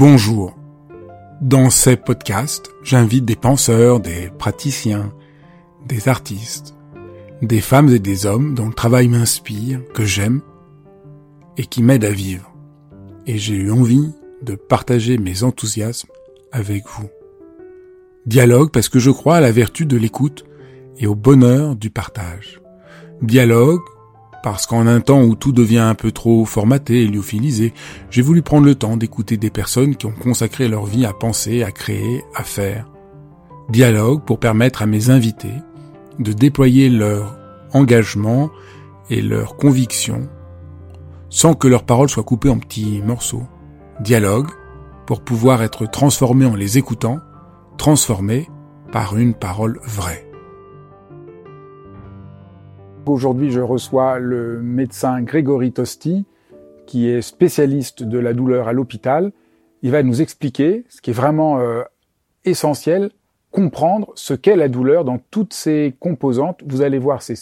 Bonjour. Dans ces podcasts, j'invite des penseurs, des praticiens, des artistes, des femmes et des hommes dont le travail m'inspire, que j'aime et qui m'aident à vivre. Et j'ai eu envie de partager mes enthousiasmes avec vous. Dialogue parce que je crois à la vertu de l'écoute et au bonheur du partage. Dialogue parce qu'en un temps où tout devient un peu trop formaté et lyophilisé, j'ai voulu prendre le temps d'écouter des personnes qui ont consacré leur vie à penser, à créer, à faire. Dialogue pour permettre à mes invités de déployer leur engagement et leur conviction sans que leurs paroles soient coupées en petits morceaux. Dialogue pour pouvoir être transformé en les écoutant, transformé par une parole vraie. Aujourd'hui, je reçois le médecin Grégory Tosti, qui est spécialiste de la douleur à l'hôpital. Il va nous expliquer ce qui est vraiment euh, essentiel, comprendre ce qu'est la douleur dans toutes ses composantes. Vous allez voir, c'est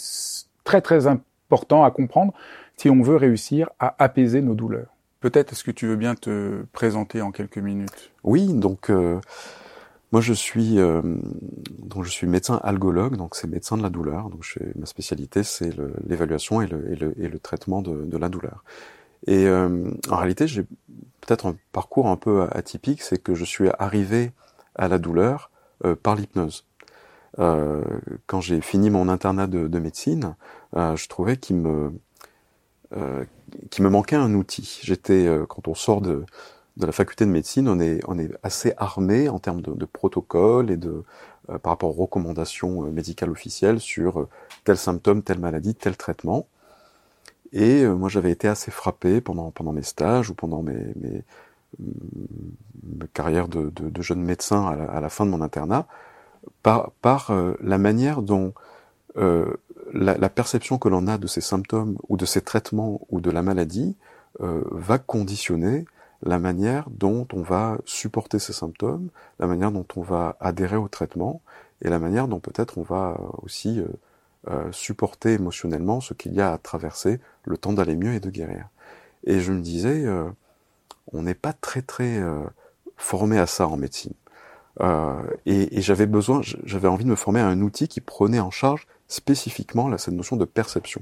très très important à comprendre si on veut réussir à apaiser nos douleurs. Peut-être est-ce que tu veux bien te présenter en quelques minutes? Oui, donc euh, moi, je suis euh, donc je suis médecin algologue, donc c'est médecin de la douleur. Donc je, ma spécialité, c'est l'évaluation et le, traitement de, la douleur. Et euh, en réalité, j'ai peut-être un parcours un peu atypique, c'est que je suis arrivé à la douleur par l'hypnose. Quand j'ai fini mon internat de, de médecine, je trouvais qu'il me qu'il me manquait un outil. J'étais quand on sort de de la faculté de médecine, on est, on est assez armé en termes de, de protocoles et de euh, par rapport aux recommandations euh, médicales officielles sur euh, tel symptôme, telle maladie, tel traitement. Et moi, j'avais été assez frappé pendant pendant mes stages ou pendant mes, mes, mes carrières de, de, de, jeune médecin à la, à la, fin de mon internat par par la manière dont la, la, perception que l'on a de ces symptômes ou de ces traitements ou de la maladie va conditionner la manière dont on va supporter ces symptômes, la manière dont on va adhérer au traitement, et la manière dont peut-être on va aussi euh, euh, supporter émotionnellement ce qu'il y a à traverser, le temps d'aller mieux et de guérir. Et je me disais, euh, on n'est pas très très formé à ça en médecine. et, et j'avais besoin, j'avais envie de me former à un outil qui prenait en charge spécifiquement là, cette notion de perception.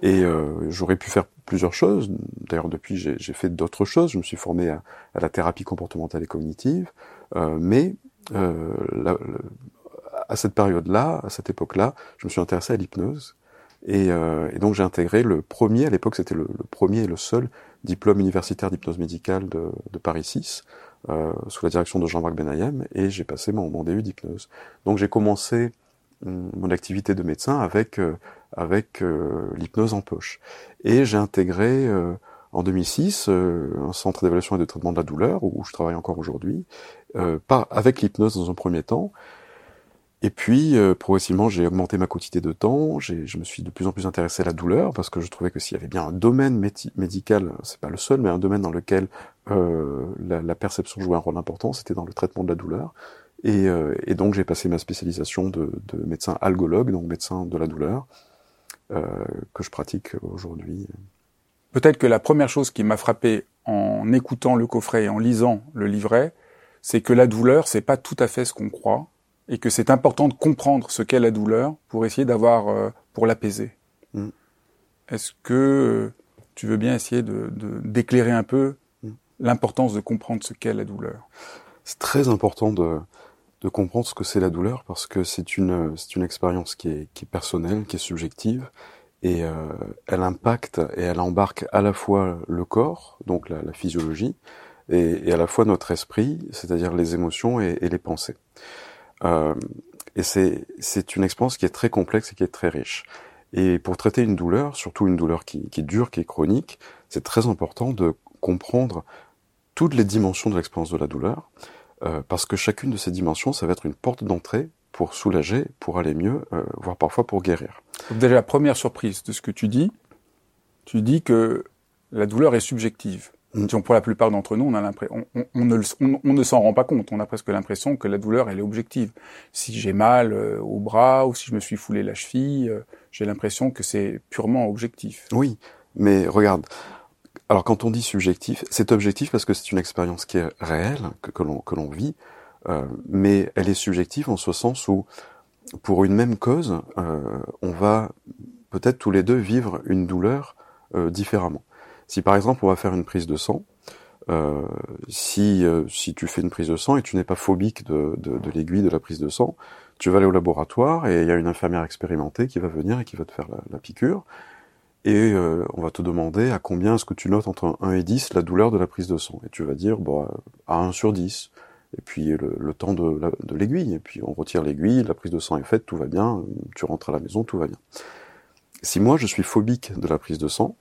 Et euh, j'aurais pu faire plusieurs choses. D'ailleurs, depuis, j'ai fait d'autres choses. Je me suis formé à, à, la thérapie comportementale et cognitive. Euh, mais euh, la, à cette période-là, à cette époque-là, je me suis intéressé à l'hypnose. Et, euh, et, donc j'ai intégré le premier, à l'époque c'était le, le, premier et le seul diplôme universitaire d'hypnose médicale de, de, Paris 6, euh, sous la direction de Jean-Marc Benayem, et j'ai passé mon, mon DU d'hypnose. Donc j'ai commencé mon activité de médecin avec euh, avec euh, l'hypnose en poche. Et j'ai intégré euh, en 2006 euh, un centre d'évaluation et de traitement de la douleur où je travaille encore aujourd'hui, pas avec l'hypnose dans un premier temps. Et puis progressivement, j'ai augmenté ma quantité de temps. Je me suis de plus en plus intéressé à la douleur parce que je trouvais que s'il y avait bien un domaine médical, c'est pas le seul, mais un domaine dans lequel la, la, perception jouait un rôle important, c'était dans le traitement de la douleur. Et, et donc j'ai passé ma spécialisation de, de médecin algologue, donc médecin de la douleur, euh, que je pratique aujourd'hui. Peut-être que la première chose qui m'a frappé en écoutant le coffret et en lisant le livret, c'est que la douleur, c'est pas tout à fait ce qu'on croit, et que c'est important de comprendre ce qu'est la douleur pour essayer d'avoir, euh, pour l'apaiser. Mm. Est-ce que euh, tu veux bien essayer de, d'éclairer un peu mm. l'importance de comprendre ce qu'est la douleur? C'est très important de, de comprendre ce que c'est la douleur parce que c'est une c'est une expérience qui est qui est personnelle, qui est subjective et euh, elle impacte et elle embarque à la fois le corps, donc la, la physiologie, et, et, à la fois notre esprit, c'est-à-dire les émotions et, et les pensées. Euh, et c'est c'est une expérience qui est très complexe et qui est très riche. Et pour traiter une douleur, surtout une douleur qui, qui dure, qui est chronique, c'est très important de comprendre toutes les dimensions de l'expérience de la douleur, euh, parce que chacune de ces dimensions, ça va être une porte d'entrée pour soulager, pour aller mieux, euh, voire parfois pour guérir. Donc déjà la première surprise de ce que tu dis, tu dis que la douleur est subjective. Mm. Pour la plupart d'entre nous, on, a l'impression, on, ne, on, ne s'en rend pas compte. On a presque l'impression que la douleur, elle est objective. Si j'ai mal euh, au bras ou si je me suis foulé la cheville, euh, j'ai l'impression que c'est purement objectif. Oui, mais regarde. Alors quand on dit subjectif, c'est objectif parce que c'est une expérience qui est réelle, que, que l'on vit, euh, mais elle est subjective en ce sens où, pour une même cause, on va peut-être tous les deux vivre une douleur différemment. Si par exemple on va faire une prise de sang, euh, si, euh, si tu fais une prise de sang et tu n'es pas phobique de, de, de l'aiguille de la prise de sang, tu vas aller au laboratoire et il y a une infirmière expérimentée qui va venir et qui va te faire la, la piqûre. Et euh, on va te demander à combien est-ce que tu notes entre 1 et 10 la douleur de la prise de sang. Et tu vas dire bon, à 1 sur 10. Et puis le, temps de, de l'aiguille. Et puis on retire l'aiguille, la prise de sang est faite, tout va bien, tu rentres à la maison, tout va bien. Si moi je suis phobique de la prise de sang,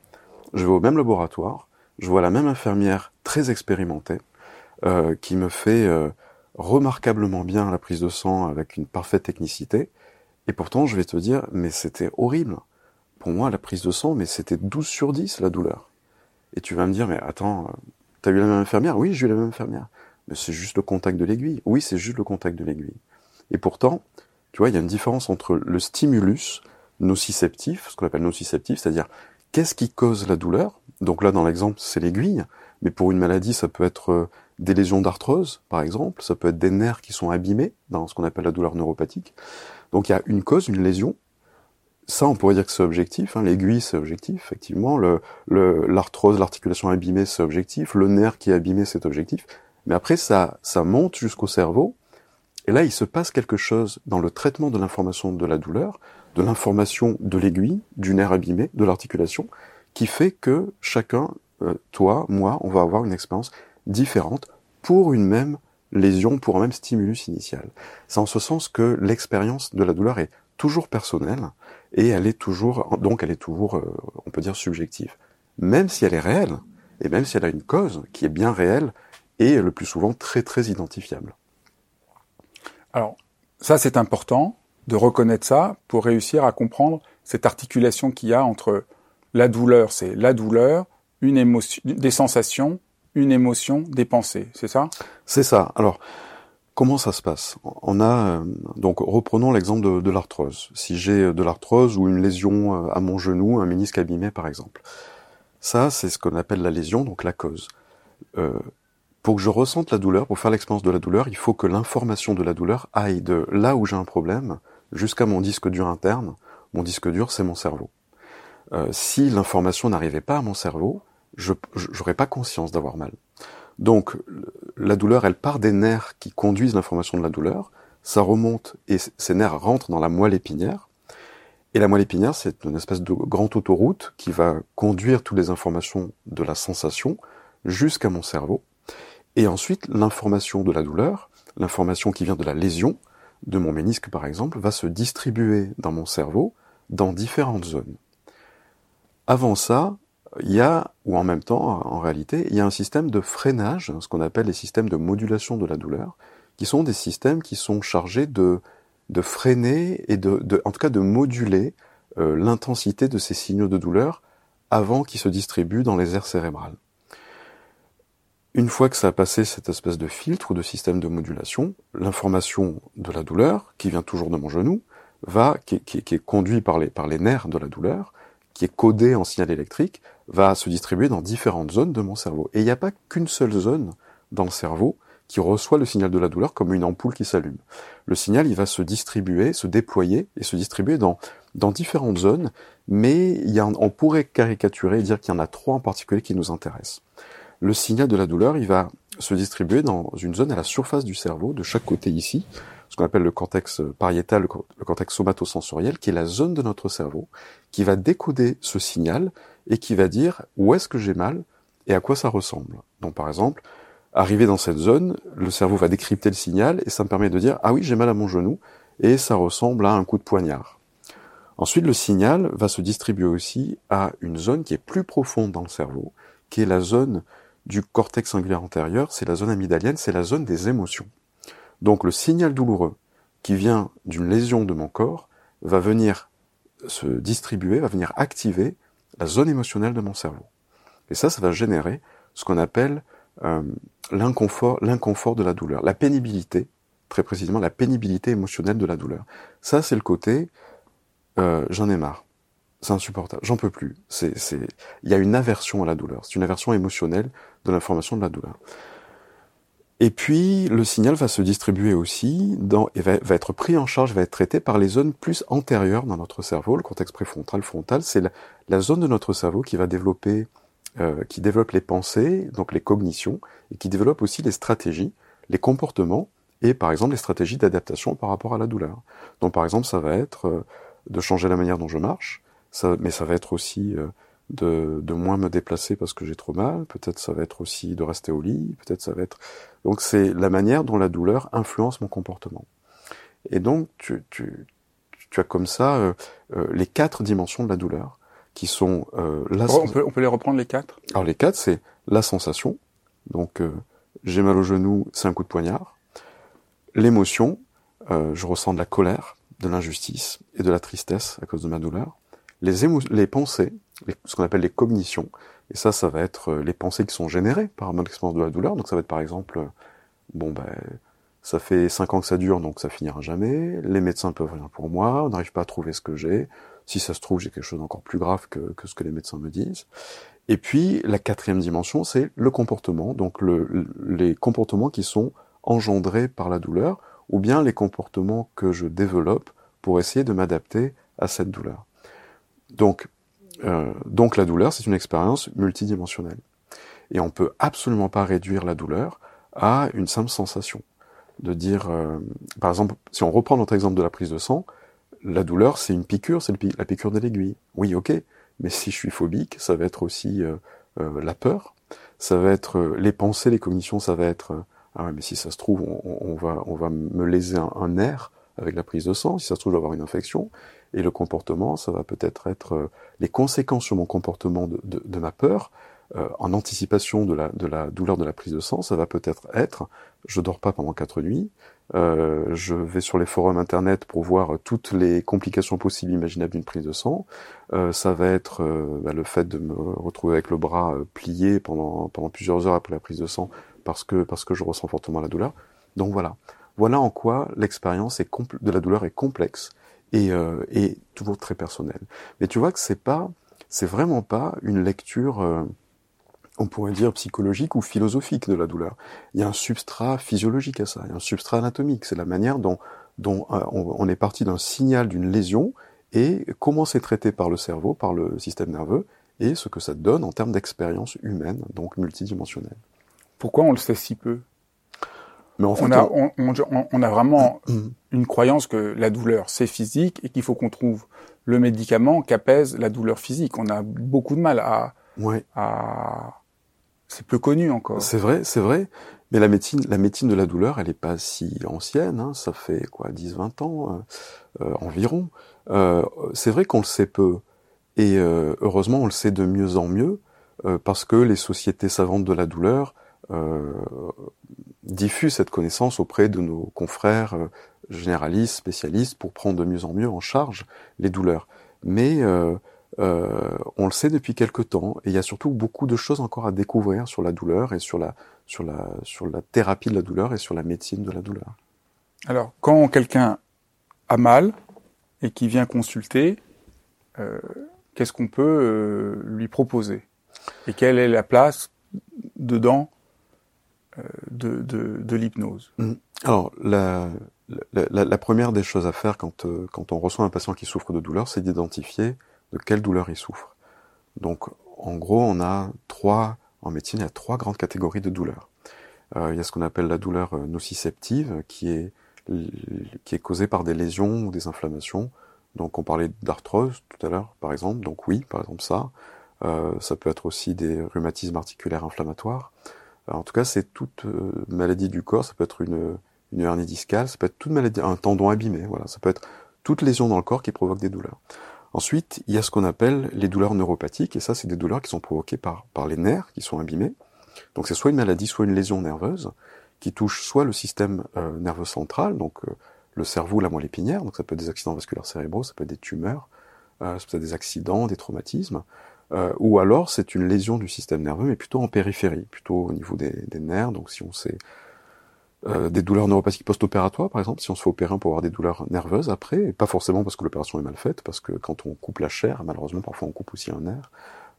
je vais au même laboratoire, je vois la même infirmière très expérimentée, euh, qui me fait euh, remarquablement bien la prise de sang avec une parfaite technicité, et pourtant je vais te dire, mais c'était horrible. Pour moi, la prise de sang, mais c'était 12 sur 10 la douleur. Et tu vas me dire, mais attends, euh, t'as eu la même infirmière? Oui, j'ai eu la même infirmière. Mais c'est juste le contact de l'aiguille. Oui, c'est juste le contact de l'aiguille. Et pourtant, tu vois, il y a une différence entre le stimulus nociceptif, ce qu'on appelle nociceptif, c'est-à-dire Qu'est-ce qui cause la douleur? Donc là, dans l'exemple, c'est l'aiguille, mais pour une maladie, ça peut être euh, des lésions d'arthrose, par exemple, ça peut être des nerfs qui sont abîmés dans ce qu'on appelle la douleur neuropathique. Donc il y a une cause, une lésion. Ça, on pourrait dire que c'est objectif. Hein. L'aiguille, c'est objectif, effectivement. L'arthrose, le, l'articulation abîmée, c'est objectif. Le nerf qui est abîmé, c'est objectif. Mais après, ça, ça monte jusqu'au cerveau. Et là, il se passe quelque chose dans le traitement de l'information de la douleur de l'information de l'aiguille, du nerf abîmé, de l'articulation, qui fait que chacun, euh, toi, moi, on va avoir une expérience différente pour une même lésion, pour un même stimulus initial. C'est en ce sens que l'expérience de la douleur est toujours personnelle et elle est toujours, donc elle est toujours, euh, on peut dire, subjective. Même si elle est réelle, et même si elle a une cause qui est bien réelle et le plus souvent très très identifiable. Alors, ça c'est important, de reconnaître ça pour réussir à comprendre cette articulation qu'il y a entre la douleur, c'est la douleur, une émotion, des sensations, une émotion, des pensées, c'est ça? C'est ça. Alors, comment ça se passe? On a euh, donc reprenons l'exemple de, l'arthrose. Si j'ai de l'arthrose ou une lésion euh, à mon genou, un ménisque abîmé par exemple, ça c'est ce qu'on appelle la lésion, donc la cause. Euh, pour que je ressente la douleur, pour faire l'expérience de la douleur, il faut que l'information de la douleur aille de là où j'ai un problème jusqu'à mon disque dur interne. Mon disque dur, c'est mon cerveau. Euh, si l'information n'arrivait pas à mon cerveau, je n'aurais pas conscience d'avoir mal. Donc, la douleur, elle part des nerfs qui conduisent l'information de la douleur, ça remonte et ces nerfs rentrent dans la moelle épinière. Et la moelle épinière, c'est une espèce de grande autoroute qui va conduire toutes les informations de la sensation jusqu'à mon cerveau. Et ensuite, l'information de la douleur, l'information qui vient de la lésion, de mon ménisque par exemple, va se distribuer dans mon cerveau dans différentes zones. Avant ça, il y a, ou en même temps, en réalité, il y a un système de freinage, ce qu'on appelle les systèmes de modulation de la douleur, qui sont des systèmes qui sont chargés de, de freiner et de, en tout cas de moduler euh, l'intensité de ces signaux de douleur avant qu'ils se distribuent dans les aires cérébrales. Une fois que ça a passé cette espèce de filtre ou de système de modulation, l'information de la douleur, qui vient toujours de mon genou, va, qui, est conduit par les, par les nerfs de la douleur, qui est codé en signal électrique, va se distribuer dans différentes zones de mon cerveau. Et il n'y a pas qu'une seule zone dans le cerveau qui reçoit le signal de la douleur comme une ampoule qui s'allume. Le signal, il va se distribuer, se déployer et se distribuer dans, dans différentes zones, mais il y a, on pourrait caricaturer et dire qu'il y en a trois en particulier qui nous intéressent le signal de la douleur, il va se distribuer dans une zone à la surface du cerveau, de chaque côté ici, ce qu'on appelle le cortex pariétal, le cortex somatosensoriel, qui est la zone de notre cerveau, qui va décoder ce signal et qui va dire où est-ce que j'ai mal et à quoi ça ressemble. Donc par exemple, arrivé dans cette zone, le cerveau va décrypter le signal et ça me permet de dire ah oui j'ai mal à mon genou et ça ressemble à un coup de poignard. Ensuite, le signal va se distribuer aussi à une zone qui est plus profonde dans le cerveau, qui est la zone du cortex singulaire antérieur, c'est la zone amygdalienne, c'est la zone des émotions. Donc le signal douloureux qui vient d'une lésion de mon corps va venir se distribuer, va venir activer la zone émotionnelle de mon cerveau. Et ça, ça va générer ce qu'on appelle euh, l'inconfort, l'inconfort de la douleur, la pénibilité, très précisément la pénibilité émotionnelle de la douleur. Ça, c'est le côté euh, j'en ai marre, c'est insupportable, j'en peux plus. C'est, c'est, il y a une aversion à la douleur, c'est une aversion émotionnelle de l'information de la douleur. Et puis, le signal va se distribuer aussi dans, et va, être pris en charge, va être traité par les zones plus antérieures dans notre cerveau. Le cortex préfrontal, frontal, c'est la, la, zone de notre cerveau qui va développer, euh, qui développe les pensées, donc les cognitions, et qui développe aussi les stratégies, les comportements, et par exemple les stratégies d'adaptation par rapport à la douleur. Donc, par exemple, ça va être euh, de changer la manière dont je marche, ça, mais ça va être aussi euh, de, de, moins me déplacer parce que j'ai trop mal, peut-être ça va être aussi de rester au lit, peut-être ça va être... Donc c'est la manière dont la douleur influence mon comportement. Et donc tu, tu, tu as comme ça euh, euh, les quatre dimensions de la douleur qui sont... Euh, la on, peut, on peut les reprendre les quatre? Alors les quatre, c'est la sensation, donc euh, j'ai mal au genou, c'est un coup de poignard. L'émotion, euh, je ressens de la colère, de l'injustice et de la tristesse à cause de ma douleur. Les, les pensées, ce qu'on appelle les cognitions. Et ça, ça va être euh, les pensées qui sont générées par mon expérience de la douleur. Donc ça va être par exemple, euh, bon ben, ça fait cinq ans que ça dure, donc ça finira jamais. Les médecins peuvent rien pour moi. On n'arrive pas à trouver ce que j'ai. Si ça se trouve, j'ai quelque chose d'encore plus grave que, que, ce que les médecins me disent. Et puis la quatrième dimension, c'est le comportement. Donc le, les comportements qui sont engendrés par la douleur, ou bien les comportements que je développe pour essayer de m'adapter à cette douleur. Donc euh, donc la douleur, c'est une expérience multidimensionnelle. Et on peut absolument pas réduire la douleur à une simple sensation. De dire, euh, par exemple, si on reprend notre exemple de la prise de sang, la douleur, c'est une piqûre, c'est la piqûre de l'aiguille. Oui, ok, mais si je suis phobique, ça va être aussi euh, euh la peur, ça va être euh, les pensées, les cognitions, ça va être ah ouais, mais si ça se trouve, on, va on va me léser un, un nerf avec la prise de sang, si ça se trouve, je vais avoir une infection. Et le comportement, ça va peut-être être, euh, les conséquences sur mon comportement de, de, de ma peur, euh, en anticipation de la, de la douleur de la prise de sang, ça va peut-être être, je dors pas pendant quatre nuits, euh, je vais sur les forums internet pour voir toutes les complications possibles imaginables d'une prise de sang, euh, ça va être euh, bah, le fait de me retrouver avec le bras euh, plié pendant, pendant plusieurs heures après la prise de sang parce que, parce que je ressens fortement la douleur. Donc voilà. Voilà en quoi l'expérience de la douleur est complexe et, euh, et, toujours très personnelle. Mais tu vois que c'est pas, c'est vraiment pas une lecture, euh, on pourrait dire psychologique ou philosophique de la douleur. Il y a un substrat physiologique à ça, il y a un substrat anatomique. C'est la manière dont, dont euh, on, on, est parti d'un signal d'une lésion et comment c'est traité par le cerveau, par le système nerveux, et ce que ça donne en termes d'expérience humaine, donc multidimensionnelle. Pourquoi on le sait si peu? Mais en fait, on, a, on, on, on, a vraiment une croyance que la douleur, c'est physique et qu'il faut qu'on trouve le médicament qui apaise la douleur physique. On a beaucoup de mal à... Ouais. à... C'est peu connu encore. C'est vrai, c'est vrai. Mais la médecine, la médecine de la douleur, elle n'est pas si ancienne. Hein. Ça fait quoi, 10-20 ans euh, euh, environ. Euh, c'est vrai qu'on le sait peu. Et euh, heureusement, on le sait de mieux en mieux euh, parce que les sociétés savantes de la douleur euh, diffuse cette connaissance auprès de nos confrères euh, généralistes, spécialistes, pour prendre de mieux en mieux en charge les douleurs. Mais euh, euh, on le sait depuis quelque temps, et il y a surtout beaucoup de choses encore à découvrir sur la douleur et sur la, sur la, sur la thérapie de la douleur et sur la médecine de la douleur. Alors, quand quelqu'un a mal et qui vient consulter, euh, qu'est-ce qu'on peut euh, lui proposer? Et quelle est la place dedans? De, de, de l'hypnose mmh. Alors, la, la, la, première des choses à faire quand, euh, quand on reçoit un patient qui souffre de douleur, c'est d'identifier de quelle douleur il souffre. Donc, en gros, on a trois, en médecine, il y a trois grandes catégories de douleurs. Euh, il y a ce qu'on appelle la douleur euh, nociceptive, qui est, qui est causée par des lésions ou des inflammations. Donc, on parlait d'arthrose tout à l'heure, par exemple. Donc, oui, par exemple, ça. Euh, ça peut être aussi des rhumatismes articulaires inflammatoires. En tout cas, c'est toute euh, maladie du corps, ça peut être une, hernie discale, ça peut être toute maladie, un tendon abîmé, voilà, ça peut être toute lésion dans le corps qui provoque des douleurs. Ensuite, il y a ce qu'on appelle les douleurs neuropathiques, et ça, c'est des douleurs qui sont provoquées par, par les nerfs qui sont abîmés. Donc c'est soit une maladie, soit une lésion nerveuse, qui touche soit le système euh, nerveux central, donc euh, le cerveau, la moelle épinière, donc ça peut être des accidents vasculaires cérébraux, ça peut être des tumeurs, euh, ça peut être des accidents, des traumatismes, Euh, ou alors c'est une lésion du système nerveux, mais plutôt en périphérie, plutôt au niveau des, des nerfs. Donc si on sait euh, des douleurs neuropathiques post-opératoires, par exemple, si on se fait opérer pour avoir des douleurs nerveuses après, pas forcément parce que l'opération est mal faite, parce que quand on coupe la chair, malheureusement parfois on coupe aussi un nerf,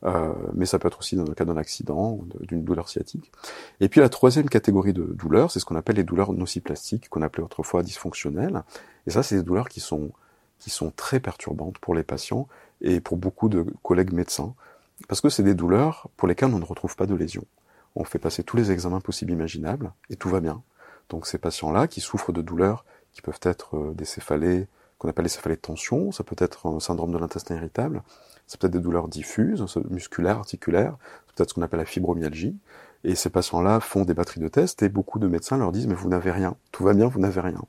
euh, mais ça peut être aussi dans le cas d'un accident d'une douleur sciatique. Et puis la troisième catégorie de douleurs, c'est ce qu'on appelle les douleurs nociplastiques, qu'on appelait autrefois dysfonctionnelles. Et ça, c'est des douleurs qui sont qui sont très perturbantes pour les patients et pour beaucoup de collègues médecins, parce que c'est des douleurs pour lesquelles on ne retrouve pas de lésions. On fait passer tous les examens possibles imaginables et tout va bien. Donc ces patients-là qui souffrent de douleurs qui peuvent être euh, des céphalées, qu'on appelle les céphalées de tension, ça peut être un syndrome de l'intestin irritable, ça peut être des douleurs diffuses, musculaires, articulaires, peut-être ce qu'on appelle la fibromyalgie. Et ces patients-là font des batteries de tests et beaucoup de médecins leur disent mais vous n'avez rien, tout va bien, vous n'avez rien.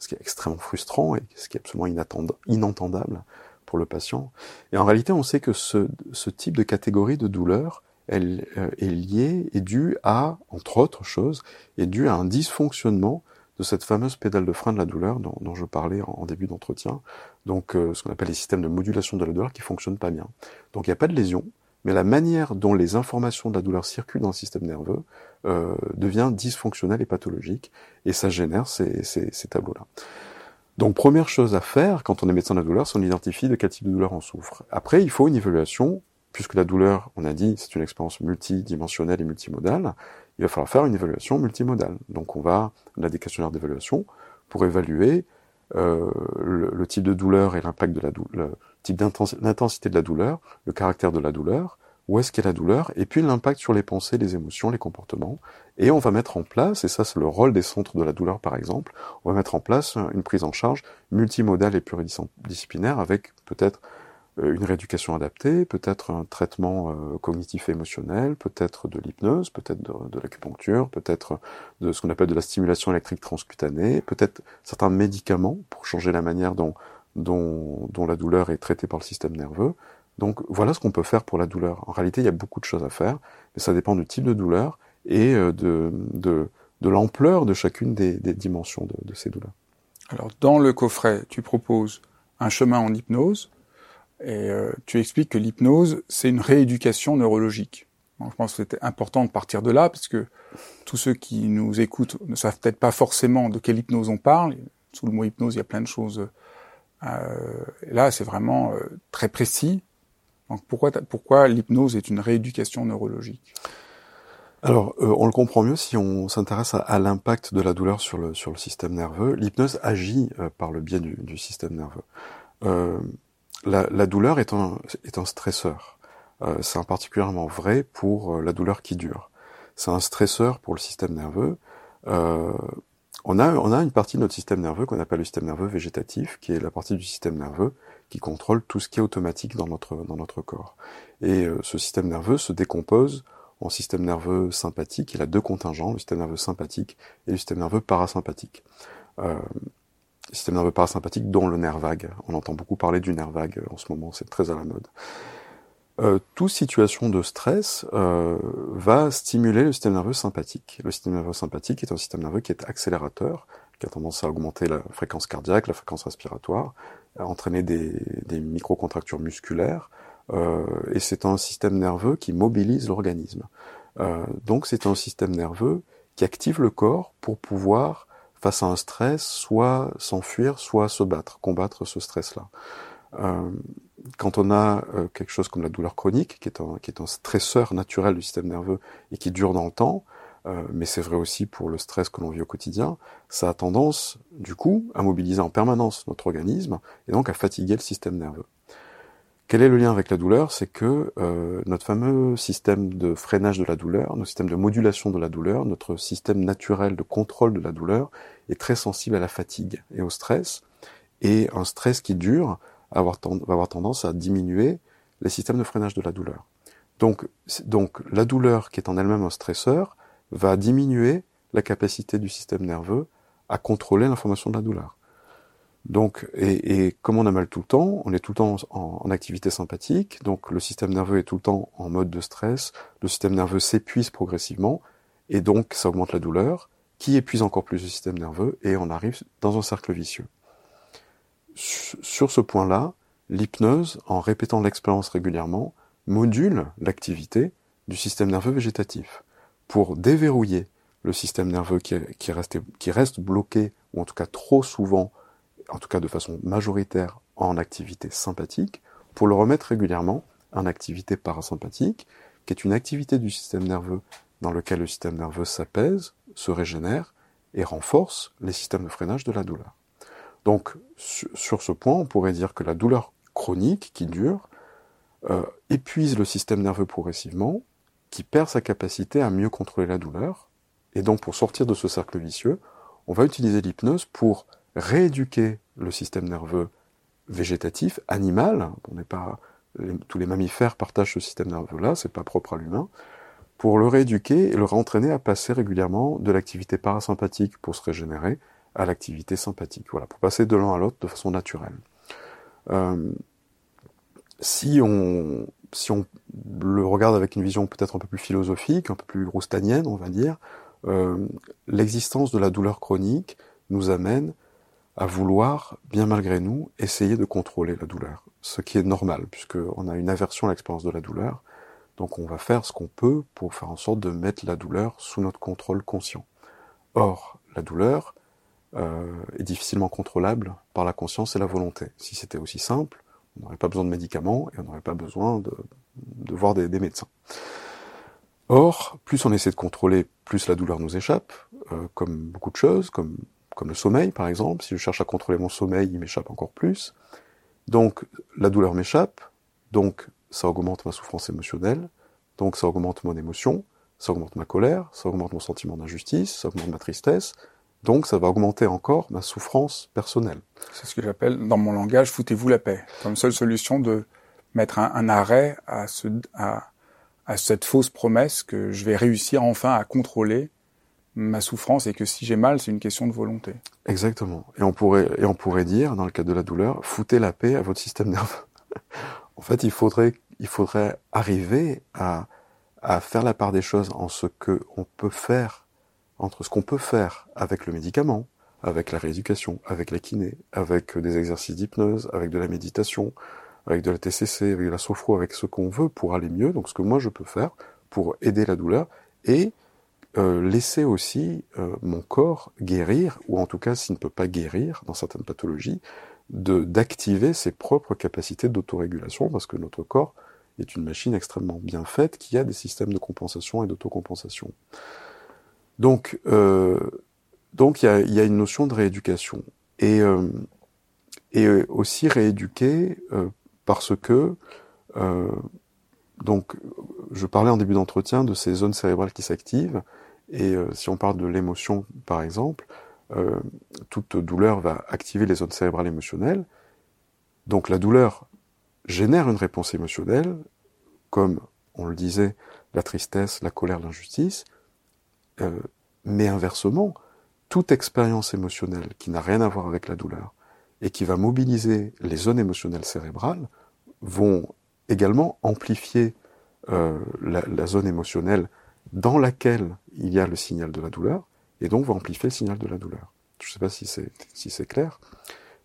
Ce qui est extrêmement frustrant et ce qui est absolument inentendable pour le patient. Et en réalité, on sait que ce, type de catégorie de douleur, elle euh, est liée, est due à, entre autres choses, est due à un dysfonctionnement de cette fameuse pédale de frein de la douleur dont, dont je parlais en, début d'entretien, donc euh, ce qu'on appelle les systèmes de modulation de la douleur qui fonctionnent pas bien. Donc il n'y a pas de lésion, mais la manière dont les informations de la douleur circulent dans le système nerveux euh, devient dysfonctionnelle et pathologique, et ça génère ces, tableaux-là. Donc première chose à faire quand on est médecin de la douleur, c'est qu'on identifie de quel type de douleur on souffre. Après, il faut une évaluation, puisque la douleur, on a dit, c'est une expérience multidimensionnelle et multimodale, il va falloir faire une évaluation multimodale. Donc on va, on a des questionnaires d'évaluation pour évaluer euh, le, type de douleur et l'impact de la douleur, le type l'intensité de la douleur, le caractère de la douleur, où est-ce qu'est la douleur, et puis l'impact sur les pensées, les émotions, les comportements. Et on va mettre en place, et ça c'est le rôle des centres de la douleur par exemple, on va mettre en place une prise en charge multimodale et pluridisciplinaire avec peut-être euh, une rééducation adaptée, peut-être un traitement euh, cognitif et émotionnel, peut-être de l'hypnose, peut-être de, l'acupuncture, peut-être de ce qu'on appelle de la stimulation électrique transcutanée, peut-être certains médicaments pour changer la manière dont, dont, la douleur est traitée par le système nerveux. Donc voilà ce qu'on peut faire pour la douleur. En réalité, il y a beaucoup de choses à faire, mais ça dépend du type de douleur et euh, de, de, de l'ampleur de chacune des, des dimensions de, de ces douleurs. Alors dans le coffret, tu proposes un chemin en hypnose, et euh, tu expliques que l'hypnose, c'est une rééducation neurologique. je pense que c'était important de partir de là, parce que tous ceux qui nous écoutent ne savent peut-être pas forcément de quelle hypnose on parle. Sous le mot hypnose, il y a plein de choses. Euh, là, c'est vraiment euh, très précis. Donc pourquoi, pourquoi l'hypnose est une rééducation neurologique? Alors, euh, on le comprend mieux si on s'intéresse à, l'impact de la douleur sur le, sur le système nerveux. L'hypnose agit par le biais du, du système nerveux la, douleur est un, est un stresseur. Euh, c'est particulièrement vrai pour euh, la douleur qui dure. C'est un stresseur pour le système nerveux. Euh, on, a, une partie de notre système nerveux qu'on appelle le système nerveux végétatif, qui est la partie du système nerveux qui contrôle tout ce qui est automatique dans notre, dans notre corps. Et ce système nerveux se décompose en système nerveux sympathique. Il a deux contingents, le système nerveux sympathique et le système nerveux parasympathique système nerveux parasympathique, dont le nerf vague. On entend beaucoup parler du nerf vague en ce moment, c'est très à la mode. Euh, toute situation de stress euh, va stimuler le système nerveux sympathique. Le système nerveux sympathique est un système nerveux qui est accélérateur, qui a tendance à augmenter la fréquence cardiaque, la fréquence respiratoire, à entraîner des, des micro-contractures musculaires, euh, et c'est un système nerveux qui mobilise l'organisme. Donc c'est un système nerveux qui active le corps pour pouvoir face à un stress, soit s'enfuir, soit se battre, combattre ce stress-là. Quand on a euh, quelque chose comme la douleur chronique, qui est, un, qui est un stresseur naturel du système nerveux et qui dure dans le temps, euh, mais c'est vrai aussi pour le stress que l'on vit au quotidien, ça a tendance, du coup, à mobiliser en permanence notre organisme et donc à fatiguer le système nerveux. Quel est le lien avec la douleur? C'est que euh, notre fameux système de freinage de la douleur, notre système de modulation de la douleur, notre système naturel de contrôle de la douleur est très sensible à la fatigue et au stress. Et un stress qui dure va avoir, tendance à diminuer les systèmes de freinage de la douleur. Donc, donc la douleur, qui est en elle-même un stresseur, va diminuer la capacité du système nerveux à contrôler l'information de la douleur. Donc, et, et, comme on a mal tout le temps, on est tout le temps en, activité sympathique, donc le système nerveux est tout le temps en mode de stress, le système nerveux s'épuise progressivement, et donc ça augmente la douleur, qui épuise encore plus le système nerveux, et on arrive dans un cercle vicieux. Sur ce point-là, l'hypnose, en répétant l'expérience régulièrement, module l'activité du système nerveux végétatif pour déverrouiller le système nerveux qui, qui reste bloqué, ou en tout cas trop souvent, en tout cas de façon majoritaire, en activité sympathique, pour le remettre régulièrement en activité parasympathique, qui est une activité du système nerveux dans lequel le système nerveux s'apaise, se régénère et renforce les systèmes de freinage de la douleur. Donc sur ce point, on pourrait dire que la douleur chronique qui dure euh, épuise le système nerveux progressivement, qui perd sa capacité à mieux contrôler la douleur. Et donc pour sortir de ce cercle vicieux, on va utiliser l'hypnose pour rééduquer le système nerveux végétatif, animal. Tous les mammifères partagent ce système nerveux-là, c'est pas propre à l'humain, pour le rééduquer et le réentraîner à passer régulièrement de l'activité parasympathique pour se régénérer à l'activité sympathique. Voilà, pour passer de l'un à l'autre de façon naturelle. Euh, si on si on le regarde avec une vision peut-être un peu plus philosophique, un peu plus roustanienne, on va dire, euh, l'existence de la douleur chronique nous amène à vouloir, bien malgré nous, essayer de contrôler la douleur. Ce qui est normal, puisqu'on a une aversion à l'expérience de la douleur. Donc on va faire ce qu'on peut pour faire en sorte de mettre la douleur sous notre contrôle conscient. Or, la douleur euh, est difficilement contrôlable par la conscience et la volonté. Si c'était aussi simple, on n'aurait pas besoin de médicaments et on n'aurait pas besoin de, voir des, médecins. Or, plus on essaie de contrôler, plus la douleur nous échappe, euh, comme beaucoup de choses, comme le sommeil par exemple. Si je cherche à contrôler mon sommeil, il m'échappe encore plus. Donc la douleur m'échappe, donc ça augmente ma souffrance émotionnelle, donc ça augmente mon émotion, ça augmente ma colère, ça augmente mon sentiment d'injustice, ça augmente ma tristesse, donc ça va augmenter encore ma souffrance personnelle. C'est ce que j'appelle dans mon langage foutez-vous la paix, comme seule solution de mettre un, un arrêt à, ce, à, à cette fausse promesse que je vais réussir enfin à contrôler ma souffrance et que si j'ai mal, c'est une question de volonté. Exactement. Et on pourrait, et on pourrait dire, dans le cas de la douleur, foutez la paix à votre système nerveux. en fait, il faudrait, il faudrait arriver à, à faire la part des choses en ce que on peut faire, entre ce qu'on peut faire avec le médicament, avec la rééducation, avec la kiné, avec des exercices d'hypnose, avec de la méditation, avec de la TCC, avec de la sophro, avec ce qu'on veut pour aller mieux. Donc ce que moi je peux faire pour aider la douleur et euh, laisser aussi euh, mon corps guérir, ou en tout cas s'il ne peut pas guérir dans certaines pathologies, de d'activer ses propres capacités d'autorégulation, parce que notre corps est une machine extrêmement bien faite qui a des systèmes de compensation et d'autocompensation. Donc, euh, il y a, une notion de rééducation. Et euh, aussi rééduquer parce que donc, je parlais en début d'entretien de ces zones cérébrales qui s'activent, et euh, si on parle de l'émotion, par exemple, euh, toute douleur va activer les zones cérébrales émotionnelles. Donc la douleur génère une réponse émotionnelle, comme on le disait, la tristesse, la colère, l'injustice, euh, mais inversement, toute expérience émotionnelle qui n'a rien à voir avec la douleur et qui va mobiliser les zones émotionnelles cérébrales vont également amplifier euh, la, zone émotionnelle dans laquelle il y a le signal de la douleur, et donc va amplifier le signal de la douleur. Je ne sais pas si c'est si c'est clair,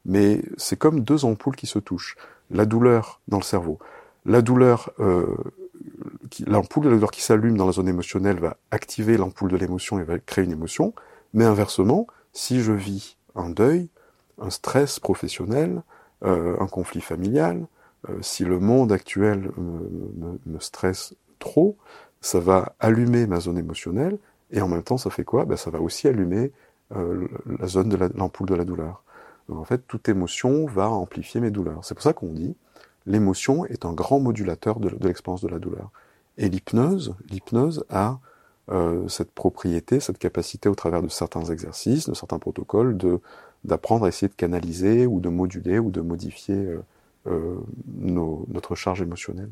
mais c'est comme deux ampoules qui se touchent. La douleur dans le cerveau, la douleur, euh, l'ampoule de la douleur qui s'allume dans la zone émotionnelle va activer l'ampoule de l'émotion et va créer une émotion. Mais inversement, si je vis un deuil, un stress professionnel, euh, un conflit familial, euh, si le monde actuel me, stresse trop, ça va allumer ma zone émotionnelle, et en même temps, ça fait quoi? Ben, Ça va aussi allumer euh, la zone de l'ampoule de la douleur. Donc en fait, toute émotion va amplifier mes douleurs. C'est pour ça qu'on dit l'émotion est un grand modulateur de, l'expérience de la douleur. Et l'hypnose, l'hypnose a euh, cette propriété, cette capacité au travers de certains exercices, de certains protocoles, de d'apprendre à essayer de canaliser ou de moduler ou de modifier euh, euh, notre charge émotionnelle.